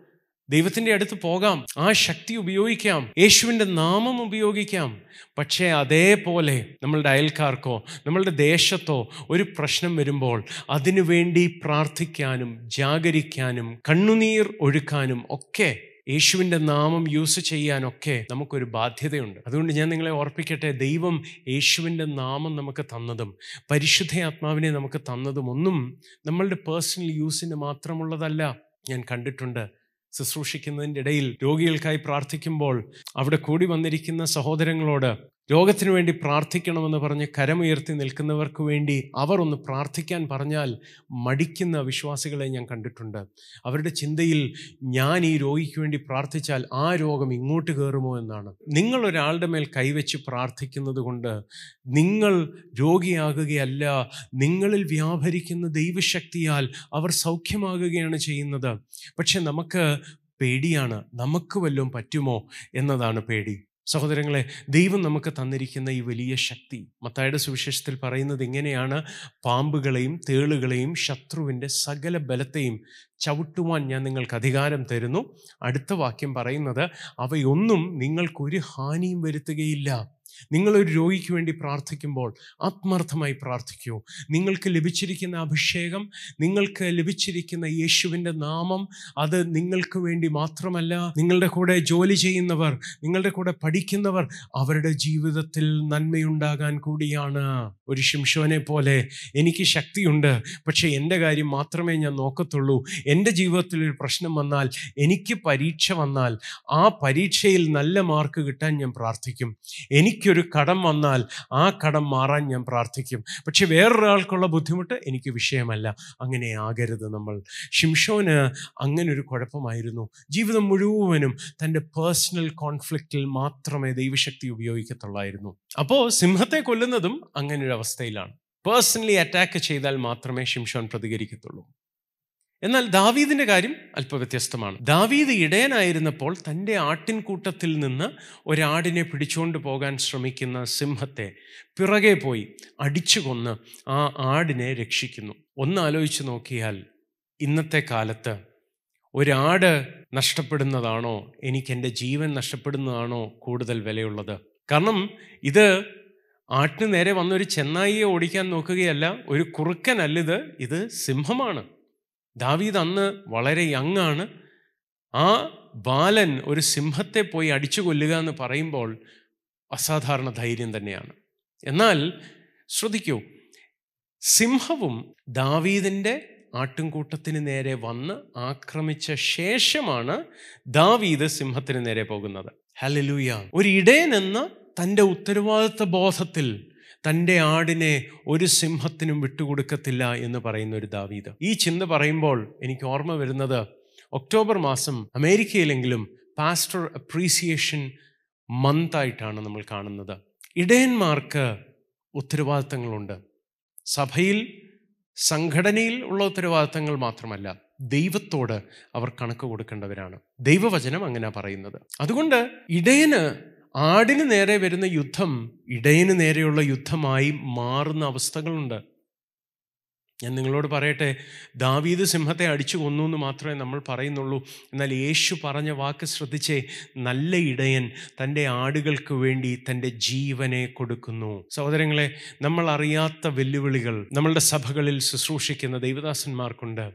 ദൈവത്തിന്റെ അടുത്ത് പോകാം ആ ശക്തി ഉപയോഗിക്കാം യേശുവിന്റെ നാമം ഉപയോഗിക്കാം. പക്ഷേ അതേപോലെ നമ്മളുടെ അയൽക്കാർക്കോ നമ്മളുടെ ദേശത്തോ ഒരു പ്രശ്നം വരുമ്പോൾ അതിനുവേണ്ടി പ്രാർത്ഥിക്കാനും ജാഗരിക്കാനും കണ്ണുനീർ ഒഴുക്കാനും ഒക്കെ യേശുവിന്റെ നാമം യൂസ് ചെയ്യാനൊക്കെ നമുക്കൊരു ബാധ്യതയുണ്ട്. അതുകൊണ്ട് ഞാൻ നിങ്ങളെ ഓർപ്പിക്കട്ടെ ദൈവം യേശുവിന്റെ നാമം നമുക്ക് തന്നതും പരിശുദ്ധ നമുക്ക് തന്നതും ഒന്നും നമ്മളുടെ പേഴ്സണൽ യൂസിന് മാത്രമുള്ളതല്ല. ഞാൻ കണ്ടിട്ടുണ്ട് ശുശ്രൂഷിക്കുന്നതിന്റെ ഇടയിൽ രോഗികൾക്കായി പ്രാർത്ഥിക്കുമ്പോൾ അവിടെ കൂടി വന്നിരിക്കുന്ന സഹോദരങ്ങളോട് രോഗത്തിനു വേണ്ടി പ്രാർത്ഥിക്കണമെന്ന് പറഞ്ഞ് കരമുയർത്തി നിൽക്കുന്നവർക്ക് വേണ്ടി അവർ ഒന്ന് പ്രാർത്ഥിക്കാൻ പറഞ്ഞാൽ മടിക്കുന്ന വിശ്വാസികളെ ഞാൻ കണ്ടിട്ടുണ്ട്. അവരുടെ ചിന്തയിൽ ഞാൻ ഈ രോഗിക്ക് വേണ്ടി പ്രാർത്ഥിച്ചാൽ ആ രോഗം ഇങ്ങോട്ട് കയറുമോ എന്നാണ്. നിങ്ങൾ ഒരാളുടെ മേൽ കൈവച്ച് പ്രാർത്ഥിക്കുന്നത് കൊണ്ട് നിങ്ങൾ രോഗിയാകുകയല്ല നിങ്ങളിൽ വ്യാപരിക്കുന്ന ദൈവശക്തിയാൽ അവർ സൗഖ്യമാകുകയാണ് ചെയ്യുന്നത്. പക്ഷെ നമുക്ക് പേടിയാണ്. നമുക്ക് വല്ലതും പറ്റുമോ എന്നതാണ് പേടി. സഹോദരങ്ങളെ ദൈവം നമുക്ക് തന്നിരിക്കുന്ന ഈ വലിയ ശക്തി മത്തായുടെ സുവിശേഷത്തിൽ പറയുന്നത് ഇങ്ങനെയാണ്. പാമ്പുകളെയും തേളുകളെയും ശത്രുവിന്റെ സകല ബലത്തെയും ചവിട്ടുവാൻ ഞാൻ നിങ്ങൾക്ക് അധികാരം തരുന്നു. അടുത്ത വാക്യം പറയുന്നത് അവയൊന്നും നിങ്ങൾക്കൊരു ഹാനിയും വരുത്തുകയില്ല. നിങ്ങളൊരു രോഗിക്ക് വേണ്ടി പ്രാർത്ഥിക്കുമ്പോൾ ആത്മാർത്ഥമായി പ്രാർത്ഥിക്കൂ. നിങ്ങൾക്ക് ലഭിച്ചിരിക്കുന്ന അഭിഷേകം നിങ്ങൾക്ക് ലഭിച്ചിരിക്കുന്ന യേശുവിന്റെ നാമം അത് നിങ്ങൾക്ക് വേണ്ടി മാത്രമല്ല. നിങ്ങളുടെ കൂടെ ജോലി ചെയ്യുന്നവർ നിങ്ങളുടെ കൂടെ പഠിക്കുന്നവർ അവരുടെ ജീവിതത്തിൽ നന്മയുണ്ടാകാൻ കൂടിയാണ്. ഒരു ശിംഷോനെ പോലെ എനിക്ക് ശക്തിയുണ്ട്. പക്ഷേ എന്റെ കാര്യം മാത്രമേ ഞാൻ നോക്കത്തുള്ളൂ. എന്റെ ജീവിതത്തിൽ ഒരു പ്രശ്നം വന്നാൽ എനിക്ക് പരീക്ഷ വന്നാൽ ആ പരീക്ഷയിൽ നല്ല മാർക്ക് കിട്ടാൻ ഞാൻ പ്രാർത്ഥിക്കും. എനിക്കൊരു കടം വന്നാൽ ആ കടം മാറാൻ ഞാൻ പ്രാർത്ഥിക്കും. പക്ഷെ വേറൊരാൾക്കുള്ള ബുദ്ധിമുട്ട് എനിക്ക് വിഷയമല്ല. അങ്ങനെ ആകരുത് നമ്മൾ. ഷിംഷോന് അങ്ങനൊരു കുഴപ്പമായിരുന്നു. ജീവിതം മുഴുവനും തന്റെ പേഴ്സണൽ കോൺഫ്ലിക്റ്റിൽ മാത്രമേ ദൈവശക്തി ഉപയോഗിക്കത്തുള്ളായിരുന്നു. അപ്പോൾ സിംഹത്തെ കൊല്ലുന്നതും അങ്ങനെ ഒരു അവസ്ഥയിലാണ് പേഴ്സണലി അറ്റാക്ക് ചെയ്താൽ മാത്രമേ ഷിംഷോൻ പ്രതികരിക്കത്തുള്ളൂ. എന്നാൽ ദാവീദിന്റെ കാര്യം അല്പ വ്യത്യസ്തമാണ്. ദാവീദ് ഇടയനായിരുന്നപ്പോൾ തന്റെ ആട്ടിൻകൂട്ടത്തിൽ നിന്ന് ഒരാടിനെ പിടിച്ചുകൊണ്ട് പോകാൻ ശ്രമിക്കുന്ന സിംഹത്തെ പിറകെ പോയി അടിച്ചു കൊന്ന് ആ ആടിനെ രക്ഷിക്കുന്നു. ഒന്ന് ആലോചിച്ച് നോക്കിയാൽ ഇന്നത്തെ കാലത്ത് ഒരാട് നഷ്ടപ്പെടുന്നതാണോ? എനിക്ക് എന്റെ ജീവൻ നഷ്ടപ്പെടുന്നതാണോ കൂടുതൽ വിലയുള്ളത്? കാരണം ഇത് ആട്ടിന് നേരെ വന്നൊരു ചെന്നായിയെ ഓടിക്കാൻ നോക്കുകയല്ല ഒരു കുറുക്കനല്ലിത് ഇത് സിംഹമാണ്. ദാവീദ് അന്ന് വളരെ യങ്ങാണ്. ആ ബാലൻ ഒരു സിംഹത്തെ പോയി അടിച്ചു കൊല്ലുക എന്ന് പറയുമ്പോൾ അസാധാരണ ധൈര്യം തന്നെയാണ്. എന്നാൽ ശ്രദ്ധിക്കൂ സിംഹവും ദാവീദിന്റെ ആട്ടിൻകൂട്ടത്തിന് നേരെ വന്ന് ആക്രമിച്ച ശേഷമാണ് ദാവീദ് സിംഹത്തിന് നേരെ പോകുന്നത്. ഹലലൂയ ഒരു നിന്ന് തന്റെ ഉത്തരവാദിത്വ ബോധത്തിൽ തന്റെ ആടിനെ ഒരു സിംഹത്തിനും വിട്ടുകൊടുക്കത്തില്ല എന്ന് പറയുന്ന ഒരു ദാവീദ്. ഈ ചിന്ത പറയുമ്പോൾ എനിക്ക് ഓർമ്മ വരുന്നത് ഒക്ടോബർ മാസം അമേരിക്കയിലെങ്കിലും പാസ്റ്റർ അപ്രീസിയേഷൻ മന്തായിട്ടാണ് നമ്മൾ കാണുന്നത്. ഇടയന്മാർക്ക് ഉത്തരവാദിത്തങ്ങളുണ്ട്. സഭയിൽ സംഘടനയിൽ ഉള്ള ഉത്തരവാദിത്തങ്ങൾ മാത്രമല്ല ദൈവത്തോട് അവർ കണക്ക് കൊടുക്കേണ്ടവരാണ്. ദൈവവചനം അങ്ങനെ പറയുന്നത്. അതുകൊണ്ട് ഇടയന് ആടിന് നേരെ വരുന്ന യുദ്ധം ഇടയന് നേരെയുള്ള യുദ്ധമായി മാറുന്ന അവസ്ഥകളുണ്ട്. ഞാൻ നിങ്ങളോട് പറയട്ടെ ദാവീദ് സിംഹത്തെ അടിച്ചു കൊന്നു എന്ന് മാത്രമേ നമ്മൾ പറയുന്നുള്ളൂ. എന്നാൽ യേശു പറഞ്ഞ വാക്ക് ശ്രദ്ധിച്ചേ നല്ല ഇടയൻ തന്റെ ആടുകൾക്ക് വേണ്ടി തന്റെ ജീവനെ കൊടുക്കുന്നു. സഹോദരങ്ങളെ നമ്മൾ അറിയാത്ത വെല്ലുവിളികൾ നമ്മളുടെ സഭകളിൽ ശുശ്രൂഷിക്കുന്ന ദൈവദാസന്മാർക്കുണ്ട്.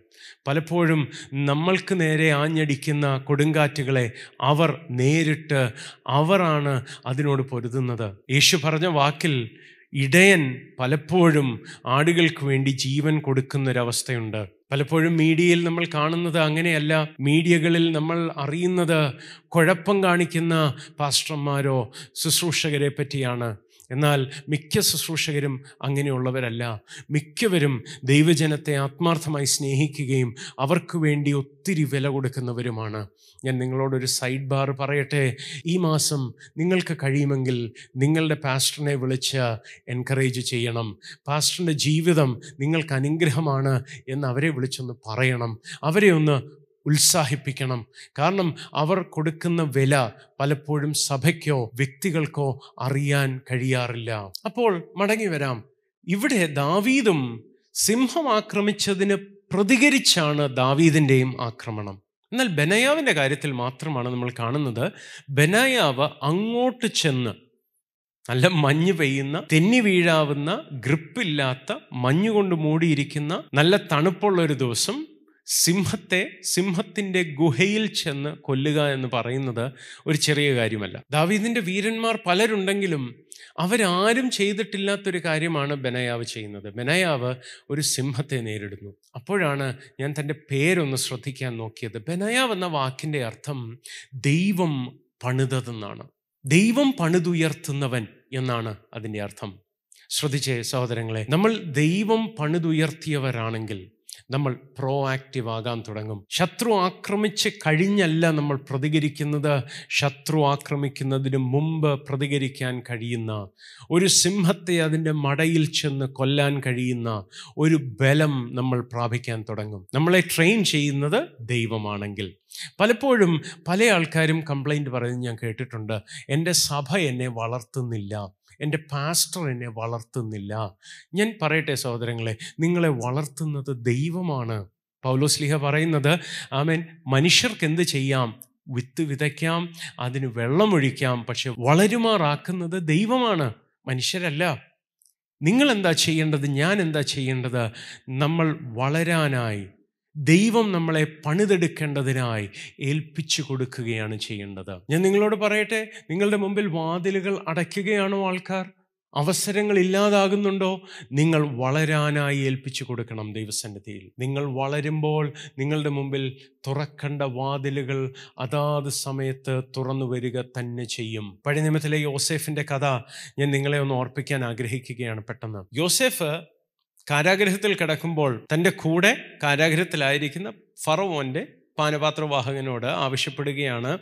പലപ്പോഴും നമ്മൾക്ക് നേരെ ആഞ്ഞടിക്കുന്ന കൊടുങ്കാറ്റുകളെ അവർ നേരിട്ട് അവരാണ് അതിനോട് പൊരുതുന്നത്. യേശു പറഞ്ഞ വാക്കിൽ ഇടയൻ പലപ്പോഴും ആടുകൾക്ക് വേണ്ടി ജീവൻ കൊടുക്കുന്നൊരവസ്ഥയുണ്ട്. പലപ്പോഴും മീഡിയയിൽ നമ്മൾ കാണുന്നത് അങ്ങനെയല്ല. മീഡിയകളിൽ നമ്മൾ അറിയുന്നത് കുഴപ്പം കാണിക്കുന്ന പാസ്റ്റർമാരോ ശുശ്രൂഷകരെ പറ്റിയാണ്. എന്നാൽ മിക്ക ശുശ്രൂഷകരും അങ്ങനെയുള്ളവരല്ല. മിക്കവരും ദൈവജനത്തെ ആത്മാർത്ഥമായി സ്നേഹിക്കുകയും അവർക്ക് വേണ്ടി ഒത്തിരി വില കൊടുക്കുന്നവരുമാണ്. ഞാൻ നിങ്ങളോടൊരു സൈഡ് ബാർ പറയട്ടെ. ഈ മാസം നിങ്ങൾക്ക് കഴിയുമെങ്കിൽ നിങ്ങളുടെ പാസ്റ്ററിനെ വിളിച്ച് എൻകറേജ് ചെയ്യണം. പാസ്റ്ററിന്റെ ജീവിതം നിങ്ങൾക്ക് അനുഗ്രഹമാണ് എന്ന് അവരെ വിളിച്ചൊന്ന് പറയണം. അവരെ ഒന്ന് ഉത്സാഹിപ്പിക്കണം. കാരണം അവർ കൊടുക്കുന്ന വില പലപ്പോഴും സഭയ്ക്കോ വ്യക്തികൾക്കോ അറിയാൻ കഴിയാറില്ല. അപ്പോൾ മടങ്ങി വരാം. ഇവിടെ ദാവീദും സിംഹം ആക്രമിച്ചതിന് പ്രതികരിച്ചാണ് ദാവീദിന്റെയും ആക്രമണം. എന്നാൽ ബനയാവിന്റെ കാര്യത്തിൽ മാത്രമാണ് നമ്മൾ കാണുന്നത്. ബനയാവ് അങ്ങോട്ട് ചെന്ന് നല്ല മഞ്ഞ് പെയ്യുന്ന തെന്നി വീഴാവുന്ന ഗ്രിപ്പില്ലാത്ത മഞ്ഞുകൊണ്ട് മൂടിയിരിക്കുന്ന നല്ല തണുപ്പുള്ള ഒരു ദിവസം സിംഹത്തെ സിംഹത്തിന്റെ ഗുഹയിൽ ചെന്ന് കൊല്ലുക എന്ന് പറയുന്നത് ഒരു ചെറിയ കാര്യമല്ല. ദാവീദിന്റെ വീരന്മാർ പലരുണ്ടെങ്കിലും അവരാരും ചെയ്തിട്ടില്ലാത്തൊരു കാര്യമാണ് ബനയാവ് ചെയ്യുന്നത്. ബനയാവ് ഒരു സിംഹത്തെ നേരിടുന്നു. അപ്പോഴാണ് ഞാൻ തന്റെ പേരൊന്ന് ശ്രദ്ധിക്കാൻ നോക്കിയത്. ബനയാവ് എന്ന വാക്കിന്റെ അർത്ഥം ദൈവം പണിതതെന്നാണ് ദൈവം പണിതുയർത്തുന്നവൻ എന്നാണ് അതിന്റെ അർത്ഥം. ശ്രദ്ധിച്ചേ സഹോദരങ്ങളെ നമ്മൾ ദൈവം പണിതുയർത്തിയവരാണെങ്കിൽ നമ്മൾ പ്രോ ആക്റ്റീവ് ആകാൻ തുടങ്ങും. ശത്രു ആക്രമിച്ച് കഴിഞ്ഞല്ല നമ്മൾ പ്രതികരിക്കുന്നത്. ശത്രു ആക്രമിക്കുന്നതിന് മുമ്പ് പ്രതികരിക്കാൻ കഴിയുന്ന ഒരു സിംഹത്തെ അതിന്റെ മടയിൽ ചെന്ന് കൊല്ലാൻ കഴിയുന്ന ഒരു ബലം നമ്മൾ പ്രാപിക്കാൻ തുടങ്ങും. നമ്മളെ ട്രെയിൻ ചെയ്യുന്നത് ദൈവമാണെങ്കിൽ. പലപ്പോഴും പല ആൾക്കാരും കംപ്ലൈന്റ് പറയുന്നത് ഞാൻ കേട്ടിട്ടുണ്ട്. എന്റെ സഭ എന്നെ വളർത്തുന്നില്ല. എന്റെ പാസ്റ്റർ എന്നെ വളർത്തുന്നില്ല. ഞാൻ പറയട്ടെ സഹോദരങ്ങളെ നിങ്ങളെ വളർത്തുന്നത് ദൈവമാണ്. പൗലോസ്ലിഹ പറയുന്നത് ആമേൻ. മനുഷ്യർക്ക് എന്ത് ചെയ്യാം? വിത്ത് വിതയ്ക്കാം അതിന് വെള്ളമൊഴിക്കാം പക്ഷെ വളരുമാറാക്കുന്നത് ദൈവമാണ്. മനുഷ്യരല്ല. നിങ്ങൾ എന്താ ചെയ്യേണ്ടത്? ഞാൻ എന്താ ചെയ്യേണ്ടത്? നമ്മൾ വളരാനായി ദൈവം നമ്മളെ പണിതെടുക്കേണ്ടതിനായി ഏൽപ്പിച്ചു കൊടുക്കുകയാണ് ചെയ്യേണ്ടത്. ഞാൻ നിങ്ങളോട് പറയട്ടെ നിങ്ങളുടെ മുമ്പിൽ വാതിലുകൾ അടയ്ക്കുകയാണോ ആൾക്കാർ? അവസരങ്ങൾ ഇല്ലാതാകുന്നുണ്ടോ? നിങ്ങൾ വളരാനായി ഏൽപ്പിച്ചു കൊടുക്കണം ദൈവസന്നിധിയിൽ. നിങ്ങൾ വളരുമ്പോൾ നിങ്ങളുടെ മുമ്പിൽ തുറക്കേണ്ട വാതിലുകൾ അതാത് സമയത്ത് തുറന്നു വരിക തന്നെ ചെയ്യും. പഴയ നിയമത്തിലെ യോസേഫിന്റെ കഥ ഞാൻ നിങ്ങളെ ഒന്ന് ഓർപ്പിക്കാൻ ആഗ്രഹിക്കുകയാണ് പെട്ടെന്ന്. യോസേഫ് കാരാഗ്രഹത്തിൽ കിടക്കുമ്പോൾ തന്റെ കൂടെ കാരാഗ്രഹത്തിലായിരിക്കുന്ന ഫറവോന്റെ പാനപാത്രവാഹകനോട് ആവശ്യപ്പെടുകയാണ്.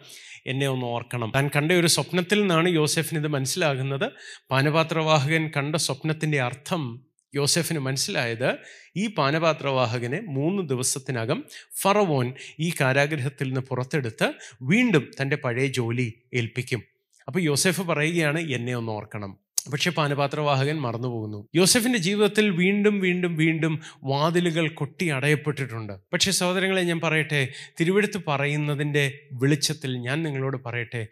എന്നെ ഒന്ന് ഓർക്കണം. താൻ കണ്ട ഒരു സ്വപ്നത്തിൽ നിന്നാണ് യോസെഫിന് ഇത് മനസ്സിലാകുന്നത്. പാനപാത്രവാഹകൻ കണ്ട സ്വപ്നത്തിന്റെ അർത്ഥം യോസെഫിന് മനസ്സിലായത് ഈ പാനപാത്രവാഹകനെ മൂന്ന് ദിവസത്തിനകം ഫറവോൻ ഈ കാരാഗ്രഹത്തിൽ നിന്ന് പുറത്തെടുത്ത് വീണ്ടും തന്റെ പഴയ ജോലി ഏൽപ്പിക്കും. അപ്പോൾ യോസെഫ് പറയുകയാണ് എന്നെ ഒന്ന് ഓർക്കണം. പക്ഷെ പാനപാത്രവാഹകൻ മറന്നുപോകുന്നു. യോസഫിന്റെ ജീവിതത്തിൽ വീണ്ടും വീണ്ടും വീണ്ടും വാതിലുകൾ കൊട്ടി അടയപ്പെട്ടിട്ടുണ്ട്. പക്ഷെ സഹോദരങ്ങളെ ഞാൻ പറയട്ടെ തിരുവെടുത്ത് പറയുന്നതിന്റെ വെളിച്ചത്തിൽ ഞാൻ നിങ്ങളോട് പറയട്ടെ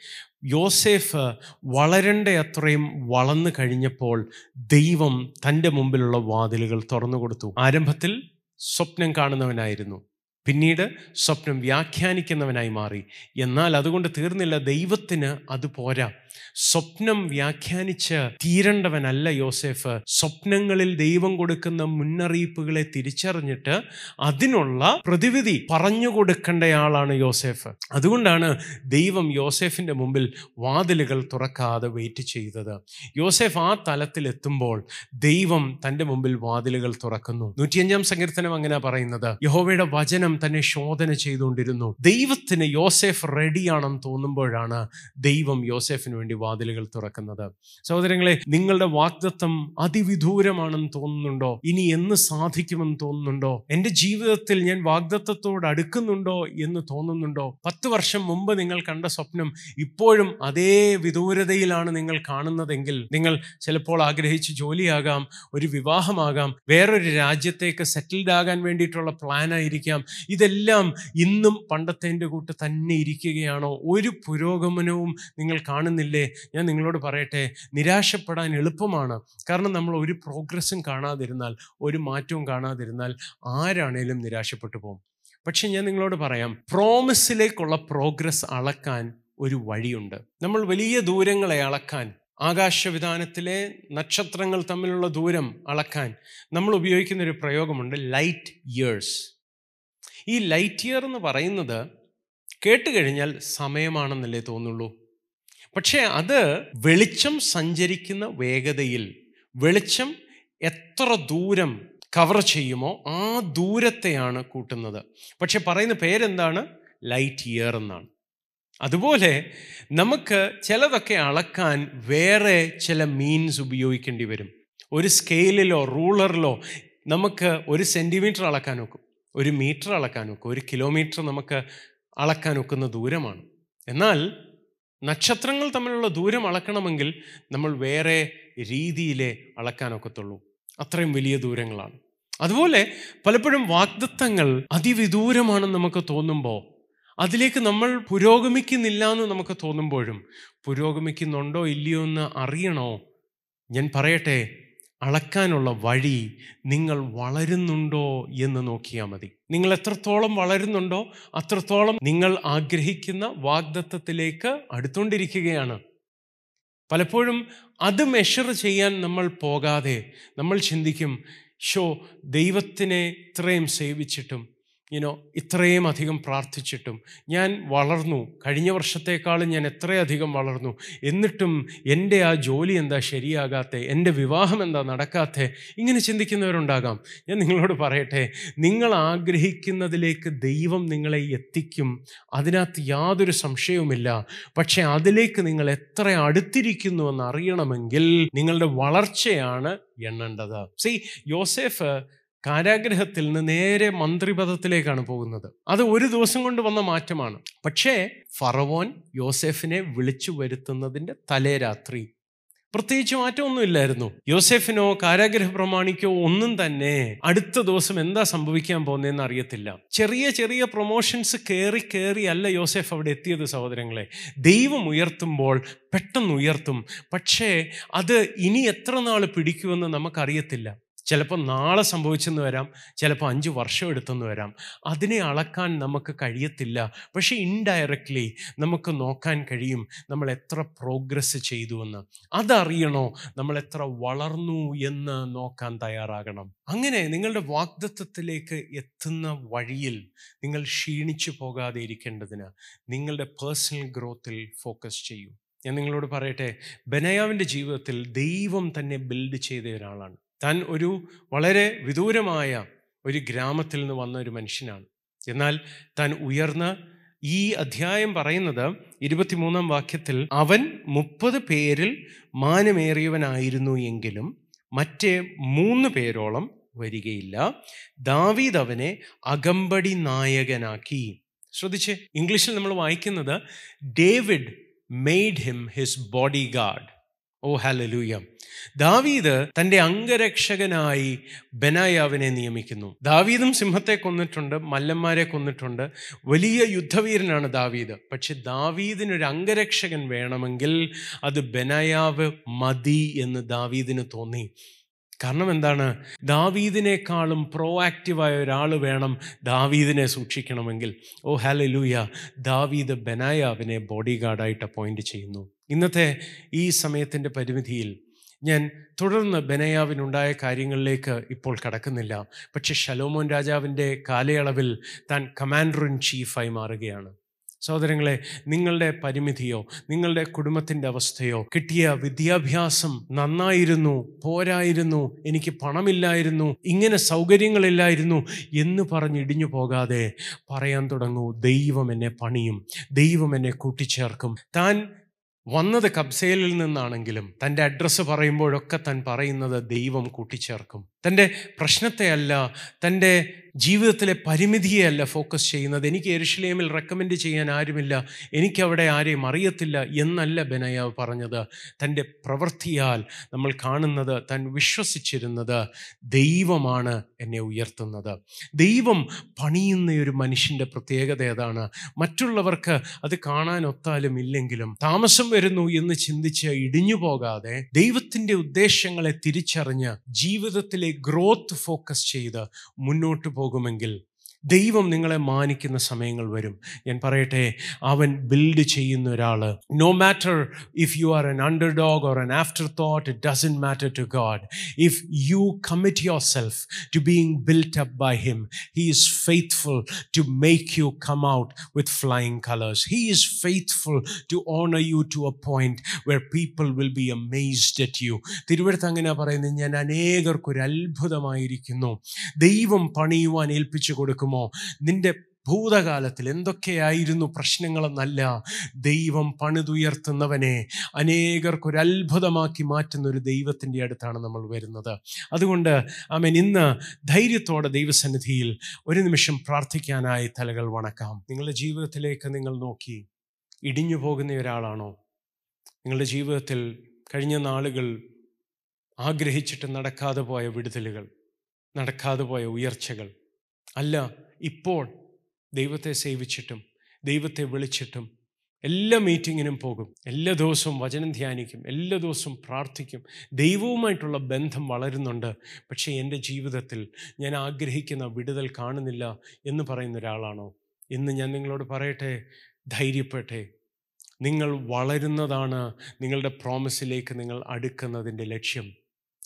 യോസേഫ് വളരേണ്ട അത്രയും വളർന്നു കഴിഞ്ഞപ്പോൾ ദൈവം തന്റെ മുമ്പിലുള്ള വാതിലുകൾ തുറന്നു കൊടുത്തു. ആരംഭത്തിൽ സ്വപ്നം കാണുന്നവനായിരുന്നു. പിന്നീട് സ്വപ്നം വ്യാഖ്യാനിക്കുന്നവനായി മാറി. എന്നാൽ അതുകൊണ്ട് തീർന്നില്ല ദൈവത്തിന് അത് പോരാ. സ്വപ്നം വ്യാഖ്യാനിച്ച് തീരേണ്ടവനല്ല യോസേഫ്. സ്വപ്നങ്ങളിൽ ദൈവം കൊടുക്കുന്ന മുന്നറിയിപ്പുകളെ തിരിച്ചറിഞ്ഞിട്ട് അതിനുള്ള പ്രതിവിധി പറഞ്ഞു കൊടുക്കേണ്ടയാളാണ് യോസേഫ്. അതുകൊണ്ടാണ് ദൈവം യോസേഫിന്റെ മുമ്പിൽ വാതിലുകൾ തുറക്കാതെ വെയിറ്റ് ചെയ്തത്. യോസേഫ് ആ തലത്തിൽ എത്തുമ്പോൾ ദൈവം തന്റെ മുമ്പിൽ വാതിലുകൾ തുറക്കുന്നു. നൂറ്റിയഞ്ചാം സങ്കീർത്തനം അങ്ങനെ പറയുന്നത്. യഹോവയുടെ വചനം തന്നെ ശോധന ചെയ്തുകൊണ്ടിരുന്നു. ദൈവത്തിന് യോസെഫ് റെഡിയാണെന്ന് തോന്നുമ്പോഴാണ് ദൈവം യോസെഫിന് വേണ്ടി വാതിലുകൾ തുറക്കുന്നത്. സഹോദരങ്ങളെ നിങ്ങളുടെ വാഗ്ദത്വം അതിവിദൂരമാണെന്ന് തോന്നുന്നുണ്ടോ? ഇനി എന്ന് സാധിക്കുമെന്ന് തോന്നുന്നുണ്ടോ? എന്റെ ജീവിതത്തിൽ ഞാൻ വാഗ്ദത്വത്തോട് അടുക്കുന്നുണ്ടോ എന്ന് തോന്നുന്നുണ്ടോ? പത്ത് വർഷം മുമ്പ് നിങ്ങൾ കണ്ട സ്വപ്നം ഇപ്പോഴും അതേ വിദൂരതയിലാണ് നിങ്ങൾ കാണുന്നതെങ്കിൽ നിങ്ങൾ ചിലപ്പോൾ ആഗ്രഹിച്ച് ജോലിയാകാം ഒരു വിവാഹമാകാം വേറൊരു രാജ്യത്തേക്ക് സെറ്റിൽഡ് ആകാൻ വേണ്ടിയിട്ടുള്ള പ്ലാനായിരിക്കാം ഇതെല്ലാം ഇന്നും പണ്ടത്തെ കൂട്ട് തന്നെ ഇരിക്കുകയാണോ? ഒരു പുരോഗമനവും നിങ്ങൾ കാണുന്നില്ലേ? ഞാൻ നിങ്ങളോട് പറയട്ടെ നിരാശപ്പെടാൻ എളുപ്പമാണ്. കാരണം നമ്മൾ ഒരു പ്രോഗ്രസ്സും കാണാതിരുന്നാൽ ഒരു മാറ്റവും കാണാതിരുന്നാൽ ആരാണേലും നിരാശപ്പെട്ടു പോകും. പക്ഷേ ഞാൻ നിങ്ങളോട് പറയാം പ്രോമിസിലേക്കുള്ള പ്രോഗ്രസ് അളക്കാൻ ഒരു വഴിയുണ്ട്. നമ്മൾ വലിയ ദൂരങ്ങളെ അളക്കാൻ ആകാശവിധാനത്തിലെ നക്ഷത്രങ്ങൾ തമ്മിലുള്ള ദൂരം അളക്കാൻ നമ്മൾ ഉപയോഗിക്കുന്ന ഒരു പ്രയോഗമുണ്ട് ലൈറ്റ് ഇയേഴ്സ് ഈ ലൈറ്റ് ഇയർ എന്ന് പറയുന്നത് കേട്ടുകഴിഞ്ഞാൽ സമയമാണെന്നല്ലേ തോന്നുള്ളൂ. പക്ഷേ അത് വെളിച്ചം സഞ്ചരിക്കുന്ന വേഗതയിൽ വെളിച്ചം എത്ര ദൂരം കവർ ചെയ്യുമോ ആ ദൂരത്തെയാണ് കൂട്ടുന്നത്. പക്ഷെ പറയുന്ന പേരെന്താണ്? ലൈറ്റ് ഇയർ എന്നാണ്. അതുപോലെ നമുക്ക് ചിലതൊക്കെ അളക്കാൻ വേറെ ചില മീൻസ് ഉപയോഗിക്കേണ്ടി വരും. ഒരു സ്കെയിലിലോ റൂളറിലോ നമുക്ക് ഒരു സെന്റിമീറ്റർ അളക്കാൻ ഒക്കും. ഒരു മീറ്റർ അളക്കാൻ ഒക്കും. ഒരു കിലോമീറ്റർ നമുക്ക് അളക്കാൻ ഒക്കുന്ന ദൂരമാണ്. എന്നാൽ നക്ഷത്രങ്ങൾ തമ്മിലുള്ള ദൂരം അളക്കണമെങ്കിൽ നമ്മൾ വേറെ രീതിയിലേ അളക്കാനൊക്കത്തുള്ളൂ. അത്രയും വലിയ ദൂരങ്ങളാണ്. അതുപോലെ പലപ്പോഴും വാഗ്ദത്തങ്ങൾ അതിവിദൂരമാണെന്ന് നമുക്ക് തോന്നുമ്പോൾ അതിലേക്ക് നമ്മൾ പുരോഗമിക്കുന്നില്ല എന്ന് നമുക്ക് തോന്നുമ്പോഴും പുരോഗമിക്കുന്നുണ്ടോ ഇല്ലയോ എന്ന് അറിയണോ? ഞാൻ പറയട്ടെ അളക്കാനുള്ള വഴി നിങ്ങൾ വളരുന്നുണ്ടോ എന്ന് നോക്കിയാൽ മതി. നിങ്ങൾ എത്രത്തോളം വളരുന്നുണ്ടോ അത്രത്തോളം നിങ്ങൾ ആഗ്രഹിക്കുന്ന വാഗ്ദത്തത്തിലേക്ക് അടുത്തുകൊണ്ടിരിക്കുകയാണ്. പലപ്പോഴും അത് മെഷർ ചെയ്യാൻ നമ്മൾ പോകാതെ നമ്മൾ ചിന്തിക്കും ഷോ ദൈവത്തിനെ ഇത്രയും സേവിച്ചിട്ടും യുനോ ഇത്രയും അധികം പ്രാർത്ഥിച്ചിട്ടും ഞാൻ വളർന്നു. കഴിഞ്ഞ വർഷത്തേക്കാളും ഞാൻ എത്രയധികം വളർന്നു. എന്നിട്ടും എന്റെ ആ ജോലി എന്താ ശരിയാകാത്ത? എന്റെ വിവാഹം എന്താ നടക്കാത്ത? ഇങ്ങനെ ചിന്തിക്കുന്നവരുണ്ടാകാം. ഞാൻ നിങ്ങളോട് പറയട്ടെ നിങ്ങൾ ആഗ്രഹിക്കുന്നതിലേക്ക് ദൈവം നിങ്ങളെ എത്തിക്കും. അതിനകത്ത് യാതൊരു സംശയവുമില്ല. പക്ഷെ അതിലേക്ക് നിങ്ങൾ എത്ര അടുത്തിരിക്കുന്നു എന്ന് അറിയണമെങ്കിൽ നിങ്ങളുടെ വളർച്ചയാണ് എണ്ണേണ്ടത്. സി യോസേഫ് കാരാഗ്രഹത്തിൽ നിന്ന് നേരെ മന്ത്രിപദത്തിലേക്കാണ് പോകുന്നത്. അത് ഒരു ദിവസം കൊണ്ട് വന്ന മാറ്റമാണ്. പക്ഷേ ഫറവോൻ യോസെഫിനെ വിളിച്ചു വരുത്തുന്നതിന്റെ തലേ രാത്രി പ്രത്യേകിച്ച് മാറ്റമൊന്നുമില്ലായിരുന്നു. യോസെഫിനോ കാരാഗ്രഹ പ്രമാണിക്കോ ഒന്നും തന്നെ അടുത്ത ദിവസം എന്താ സംഭവിക്കാൻ പോകുന്നതെന്ന് അറിയത്തില്ല. ചെറിയ ചെറിയ പ്രൊമോഷൻസ് കയറി കയറി അല്ല യോസെഫ് അവിടെ എത്തിയത് സഹോദരങ്ങളെ. ദൈവം ഉയർത്തുമ്പോൾ പെട്ടെന്ന് ഉയർത്തും. പക്ഷേ അത് ഇനി എത്ര നാൾ പിടിക്കുമെന്ന് നമുക്കറിയത്തില്ല. ചിലപ്പോൾ നാളെ സംഭവിച്ചെന്ന് വരാം ചിലപ്പോൾ അഞ്ച് വർഷം എടുത്തെന്ന് വരാം. അതിനെ അളക്കാൻ നമുക്ക് കഴിയത്തില്ല. പക്ഷേ ഇൻഡയറക്റ്റ്ലി നമുക്ക് നോക്കാൻ കഴിയും നമ്മൾ എത്ര പ്രോഗ്രസ് ചെയ്തുവെന്ന്. അതറിയണോ നമ്മൾ എത്ര വളർന്നു എന്ന് നോക്കാൻ തയ്യാറാകണം. അങ്ങനെ നിങ്ങളുടെ വാഗ്ദത്വത്തിലേക്ക് എത്തുന്ന വഴിയിൽ നിങ്ങൾ ക്ഷീണിച്ചു പോകാതെ ഇരിക്കേണ്ടതിന് നിങ്ങളുടെ പേഴ്സണൽ ഗ്രോത്തിൽ ഫോക്കസ് ചെയ്യൂ. ഞാൻ നിങ്ങളോട് പറയട്ടെ ബനയാവിന്റെ ജീവിതത്തിൽ ദൈവം തന്നെ ബിൽഡ് ചെയ്ത ഒരാളാണ്. താൻ ഒരു വളരെ വിദൂരമായ ഒരു ഗ്രാമത്തിൽ നിന്ന് വന്ന ഒരു മനുഷ്യനാണ്. എന്നാൽ താൻ ഉയർന്ന ഈ അധ്യായം പറയുന്നത് ഇരുപത്തിമൂന്നാം വാക്യത്തിൽ അവൻ മുപ്പത് പേരിൽ മാനമേറിയവനായിരുന്നു എങ്കിലും മറ്റേ മൂന്ന് പേരോളം വരികയില്ല. ദാവീദ് അവനെ അകമ്പടി നായകനാക്കി. ശ്രദ്ധിച്ച് ഇംഗ്ലീഷിൽ നമ്മൾ വായിക്കുന്നത് David made him his bodyguard. ഓ ഹലലൂയ ദാവീദ് തന്റെ അംഗരക്ഷകനായി ബനായാവിനെ നിയമിക്കുന്നു. ദാവീദും സിംഹത്തെ കൊന്നിട്ടുണ്ട് മല്ലന്മാരെ കൊന്നിട്ടുണ്ട്. വലിയ യുദ്ധവീരനാണ് ദാവീദ്. പക്ഷെ ദാവീദിനൊരു അംഗരക്ഷകൻ വേണമെങ്കിൽ അത് ബനായാവ് മതി എന്ന് ദാവീദിന് തോന്നി. കാരണം എന്താണ്? ദാവീദിനേക്കാളും പ്രോ ആക്റ്റീവായ ഒരാൾ വേണം ദാവീദിനെ സൂക്ഷിക്കണമെങ്കിൽ. ഓ ഹലലൂയ ദാവീദ് ബനായാവിനെ ബോഡി ഗാർഡായിട്ട് അപ്പോയിന്റ് ചെയ്യുന്നു. ഇന്നത്തെ ഈ സമയത്തിന്റെ പരിമിതിയിൽ ഞാൻ തുടർന്ന് ബനയാവിനുണ്ടായ കാര്യങ്ങളിലേക്ക് ഇപ്പോൾ കടക്കുന്നില്ല. പക്ഷെ ഷലോമോൻ രാജാവിന്റെ കാലയളവിൽ താൻ കമാൻഡർ ഇൻ ചീഫായി മാറുകയാണ്. സഹോദരങ്ങളെ നിങ്ങളുടെ പരിമിതിയോ നിങ്ങളുടെ കുടുംബത്തിന്റെ അവസ്ഥയോ കിട്ടിയ വിദ്യാഭ്യാസം നന്നായിരുന്നു പോരായിരുന്നു എനിക്ക് പണമില്ലായിരുന്നു ഇങ്ങനെ സൗകര്യങ്ങളില്ലായിരുന്നു എന്ന് പറഞ്ഞ് ഇടിഞ്ഞു പോകാതെ പറയാൻ തുടങ്ങൂ ദൈവം എന്നെ പണിയും ദൈവം എന്നെ കൂട്ടിച്ചേർക്കും. താൻ വന്നത് കബ്സയിലിൽ നിന്നാണെങ്കിലും തന്റെ അഡ്രസ്സ് പറയുമ്പോഴൊക്കെ താൻ പറയുന്നത് ദൈവം കൂട്ടിച്ചേർക്കും. തന്റെ പ്രശ്നത്തെയല്ല തന്റെ ജീവിതത്തിലെ പരിമിതിയെയല്ല ഫോക്കസ് ചെയ്യുന്നത്. എനിക്ക് എരുഷലേമിൽ റെക്കമെൻഡ് ചെയ്യാൻ ആരുമില്ല എനിക്കവിടെ ആരെയും അറിയത്തില്ല എന്നല്ല ബെനയാവ് പറഞ്ഞത്. തന്റെ പ്രവൃത്തിയാൽ നമ്മൾ കാണുന്നത് താൻ വിശ്വസിച്ചിരുന്നത് ദൈവമാണ് എന്നെ ഉയർത്തുന്നത്. ദൈവം പണിയുന്ന ഒരു മനുഷ്യന്റെ പ്രത്യേകത ഏതാണ്? മറ്റുള്ളവർക്ക് അത് കാണാനൊത്താലും ഇല്ലെങ്കിലും താമസം വരുന്നു എന്ന് ചിന്തിച്ച് ഇടിഞ്ഞു പോകാതെ ദൈവത്തിന്റെ ഉദ്ദേശങ്ങളെ തിരിച്ചറിഞ്ഞ് ജീവിതത്തിലെ ഗ്രോത്ത് ഫോക്കസ് ചെയ്ത് മുന്നോട്ട് പോകുമെങ്കിൽ ദൈവം നിങ്ങളെ മാനിക്കുന്ന സമയങ്ങൾ വരും. ഞാൻ പറയട്ടെ അവൻ ബിൽഡ് ചെയ്യുന്ന ഒരാൾ. No matter if you are an underdog or an afterthought it doesn't matter to God if you commit yourself to being built up by him he is faithful to make you come out with flying colours he is faithful to honour you to a point where people will be amazed at you തിരുവനന്തപുരത്ത് അങ്ങനെ പറയുന്നത് ഞാൻ അനേകർക്കൊരു അത്ഭുതമായിരിക്കുന്നു ദൈവം പണിയുവാൻ ഏൽപ്പിച്ചു കൊടുക്കുമോ? നിന്റെ ഭൂതകാലത്തിൽ എന്തൊക്കെയായിരുന്നു പ്രശ്നങ്ങളെന്നല്ല ദൈവം പണിതുയർത്തുന്നവനെ അനേകർക്കൊരു അത്ഭുതമാക്കി മാറ്റുന്ന ഒരു ദൈവത്തിന്റെ അടുത്താണ് നമ്മൾ വരുന്നത്. അതുകൊണ്ട് ആമേൻ ഇന്ന് ധൈര്യത്തോടെ ദൈവസന്നിധിയിൽ ഒരു നിമിഷം പ്രാർത്ഥിക്കാനായി തലകൾ വണക്കാം. നിങ്ങളുടെ ജീവിതത്തിലേക്ക് നിങ്ങൾ നോക്കി ഇടിഞ്ഞു പോകുന്ന ഒരാളാണോ? നിങ്ങളുടെ ജീവിതത്തിൽ കഴിഞ്ഞ നാളുകൾ ആഗ്രഹിച്ചിട്ട് നടക്കാതെ പോയ വിടുതലുകൾ നടക്കാതെ പോയ ഉയർച്ചകൾ അല്ല ഇപ്പോൾ ദൈവത്തെ സേവിച്ചിട്ടും ദൈവത്തെ വിളിച്ചിട്ടും എല്ലാ മീറ്റിങ്ങിനും പോകും എല്ലാ ദിവസവും വചനം ധ്യാനിക്കും എല്ലാ ദിവസവും പ്രാർത്ഥിക്കും. ദൈവവുമായിട്ടുള്ള ബന്ധം വളരുന്നുണ്ട്. പക്ഷേ എന്റെ ജീവിതത്തിൽ ഞാൻ ആഗ്രഹിക്കുന്ന വിടുതൽ കാണുന്നില്ല എന്ന് പറയുന്ന ഒരാളാണോ? ഇന്ന് ഞാൻ നിങ്ങളോട് പറയട്ടെ ധൈര്യപ്പെട്ടെ. നിങ്ങൾ വളരുന്നതാണ് നിങ്ങളുടെ പ്രോമിസിലേക്ക് നിങ്ങൾ അടുക്കുന്നതിന്റെ ലക്ഷ്യം.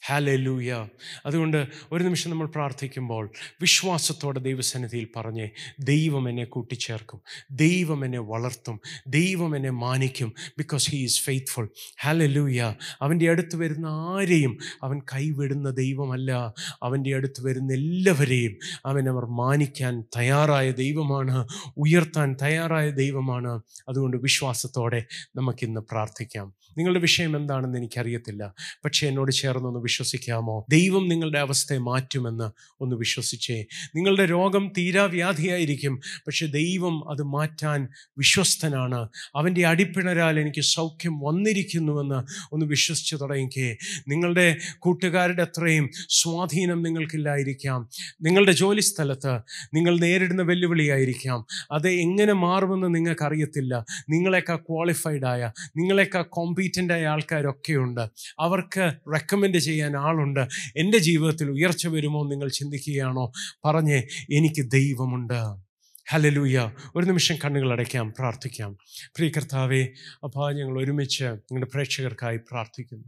ഹാലൂയ അതുകൊണ്ട് ഒരു നിമിഷം നമ്മൾ പ്രാർത്ഥിക്കുമ്പോൾ വിശ്വാസത്തോടെ ദൈവസന്നിധിയിൽ പറഞ്ഞ് ദൈവം എന്നെ കൂട്ടിച്ചേർക്കും ദൈവം എന്നെ വളർത്തും ദൈവം എന്നെ മാനിക്കും because he is faithful hallelujah അവന്റെ അടുത്ത് വരുന്ന ആരെയും അവൻ കൈവിടുന്ന ദൈവമല്ല. അവന്റെ അടുത്ത് വരുന്ന എല്ലാവരെയും അവൻ അവർ മാനിക്കാൻ തയ്യാറായ ദൈവമാണ് ഉയർത്താൻ തയ്യാറായ ദൈവമാണ്. അതുകൊണ്ട് വിശ്വാസത്തോടെ നമുക്കിന്ന് പ്രാർത്ഥിക്കാം. നിങ്ങളുടെ വിഷയം എന്താണെന്ന് എനിക്കറിയത്തില്ല. പക്ഷേ എന്നോട് ചേർന്നൊന്ന് വിശ്വസിക്കാമോ? ദൈവം നിങ്ങളുടെ അവസ്ഥയെ മാറ്റുമെന്ന് ഒന്ന് വിശ്വസിച്ചേ. നിങ്ങളുടെ രോഗം തീരാവ്യാധിയായിരിക്കും പക്ഷെ ദൈവം അത് മാറ്റാൻ വിശ്വസ്തനാണ്. അവന്റെ അടിപ്പിണരാൽ എനിക്ക് സൗഖ്യം വന്നിരിക്കുന്നുവെന്ന് ഒന്ന് വിശ്വസിച്ച് തുടങ്ങിക്കേ. നിങ്ങളുടെ കൂട്ടുകാരുടെ അത്രയും സ്വാധീനം നിങ്ങൾക്കില്ലായിരിക്കാം. നിങ്ങളുടെ ജോലി സ്ഥലത്ത് നിങ്ങൾ നേരിടുന്ന വെല്ലുവിളിയായിരിക്കാം. അത് എങ്ങനെ മാറുമെന്ന് നിങ്ങൾക്കറിയത്തില്ല. നിങ്ങളെക്കാൾ ക്വാളിഫൈഡായ ആയ നിങ്ങളെക്കാൾ കോമ്പീറ്റന്റ് ആയ ആൾക്കാരൊക്കെയുണ്ട്. അവർക്ക് റെക്കമെൻഡ് ചെയ്യാൻ ആളുണ്ട്. എന്റെ ജീവിതത്തിൽ ഉയർച്ച വരുമോ നിങ്ങൾ ചിന്തിക്കുകയാണോ? പറഞ്ഞേ എനിക്ക് ദൈവമുണ്ട്. ഹലലൂയ ഒരു നിമിഷം കണ്ണുകൾ അടയ്ക്കാം പ്രാർത്ഥിക്കാം. പ്രിയ കർത്താവെ അപ്പോൾ ഞങ്ങൾ ഒരുമിച്ച് നിങ്ങളുടെ പ്രേക്ഷകർക്കായി പ്രാർത്ഥിക്കുന്നു.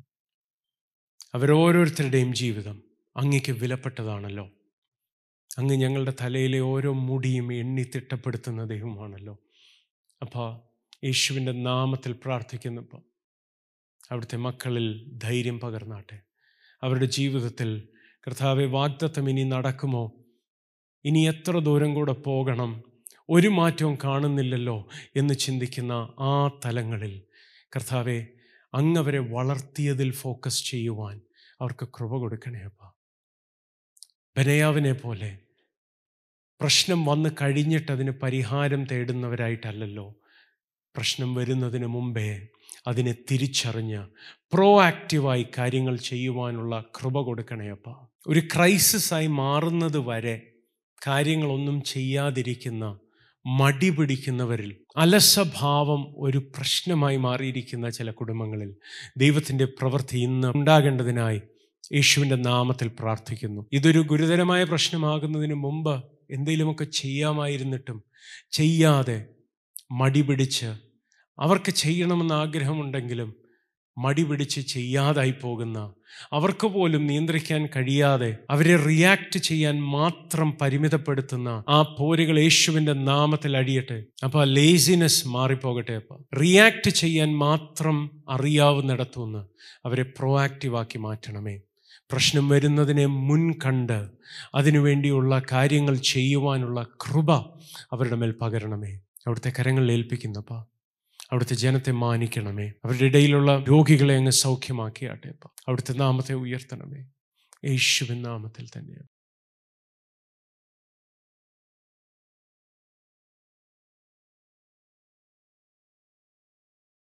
അവരോരോരുത്തരുടെയും ജീവിതം അങ്ങയ്ക്ക് വിലപ്പെട്ടതാണല്ലോ. അങ്ങ് ഞങ്ങളുടെ തലയിലെ ഓരോ മുടിയും എണ്ണി തിട്ടപ്പെടുത്തുന്ന ദൈവമാണല്ലോ. അപ്പോൾ യേശുവിന്റെ നാമത്തിൽ പ്രാർത്ഥിക്കുന്നപ്പോൾ അവിടുത്തെ മക്കളിൽ ധൈര്യം പകർന്നാട്ടെ. അവരുടെ ജീവിതത്തിൽ. കർത്താവെ വാഗ്ദത്തം ഇനി നടക്കുമോ? ഇനി എത്ര ദൂരം കൂടെ പോകണം? ഒരു മാറ്റവും കാണുന്നില്ലല്ലോ എന്ന് ചിന്തിക്കുന്ന ആ തലങ്ങളിൽ. കർത്താവെ അങ്ങവരെ വളർത്തിയതിൽ ഫോക്കസ് ചെയ്യുവാൻ അവർക്ക് കൃപ കൊടുക്കണേ അപ്പ. ബനയാവിനെ പോലെ പ്രശ്നം വന്ന് കഴിഞ്ഞിട്ട് അതിന് പരിഹാരം തേടുന്നവരായിട്ടല്ലല്ലോ. പ്രശ്നം വരുന്നതിന് മുമ്പേ അതിനെ തിരിച്ചറിഞ്ഞ് പ്രോ ആക്റ്റീവായി കാര്യങ്ങൾ ചെയ്യുവാനുള്ള കൃപ കൊടുക്കണേ അപ്പ. ഒരു ക്രൈസിസായി മാറുന്നത് വരെ കാര്യങ്ങളൊന്നും ചെയ്യാതിരിക്കുന്ന മടി പിടിക്കുന്നവരിൽ അലസഭാവം ഒരു പ്രശ്നമായി മാറിയിരിക്കുന്ന ചില കുടുംബങ്ങളിൽ ദൈവത്തിന്റെ പ്രവൃത്തി ഇന്ന് ഉണ്ടാകേണ്ടതിനായി യേശുവിന്റെ നാമത്തിൽ പ്രാർത്ഥിക്കുന്നു. ഇതൊരു ഗുരുതരമായ പ്രശ്നമാകുന്നതിന് മുമ്പ് എന്തെങ്കിലുമൊക്കെ ചെയ്യാമായിരുന്നിട്ടും ചെയ്യാതെ മടി പിടിച്ച് അവർക്ക് ചെയ്യണമെന്ന് ആഗ്രഹമുണ്ടെങ്കിലും മടി പിടിച്ച് ചെയ്യാതായി പോകുന്ന അവർക്ക് പോലും നിയന്ത്രിക്കാൻ കഴിയാതെ അവരെ റിയാക്ട് ചെയ്യാൻ മാത്രം പരിമിതപ്പെടുത്തുന്ന ആ പോരുകൾ യേശുവിന്റെ നാമത്തിൽ അടിയട്ടെ. അപ്പോൾ ആ ലേസിനെസ് മാറിപ്പോകട്ടെ അപ്പം. റിയാക്ട് ചെയ്യാൻ മാത്രം അറിയാവുന്നിടത്തുനിന്ന് അവരെ പ്രോആക്റ്റീവാക്കി മാറ്റണമേ. പ്രശ്നം വരുന്നതിനെ മുൻകണ്ട് അതിനുവേണ്ടിയുള്ള കാര്യങ്ങൾ ചെയ്യുവാനുള്ള കൃപ അവരുടെ മേൽ പകരണമേ. അവിടുത്തെ കരങ്ങളിൽ ഏൽപ്പിക്കുന്നപ്പാ അവിടുത്തെ ജനത്തെ മാനിക്കണമേ. അവരുടെ ഇടയിലുള്ള രോഗികളെ അങ്ങ് സൗഖ്യമാക്കിയാട്ടെ അവിടുത്തെ നാമത്തെ ഉയർത്തണമേ. യേശുവിൻ നാമത്തിൽ തന്നെ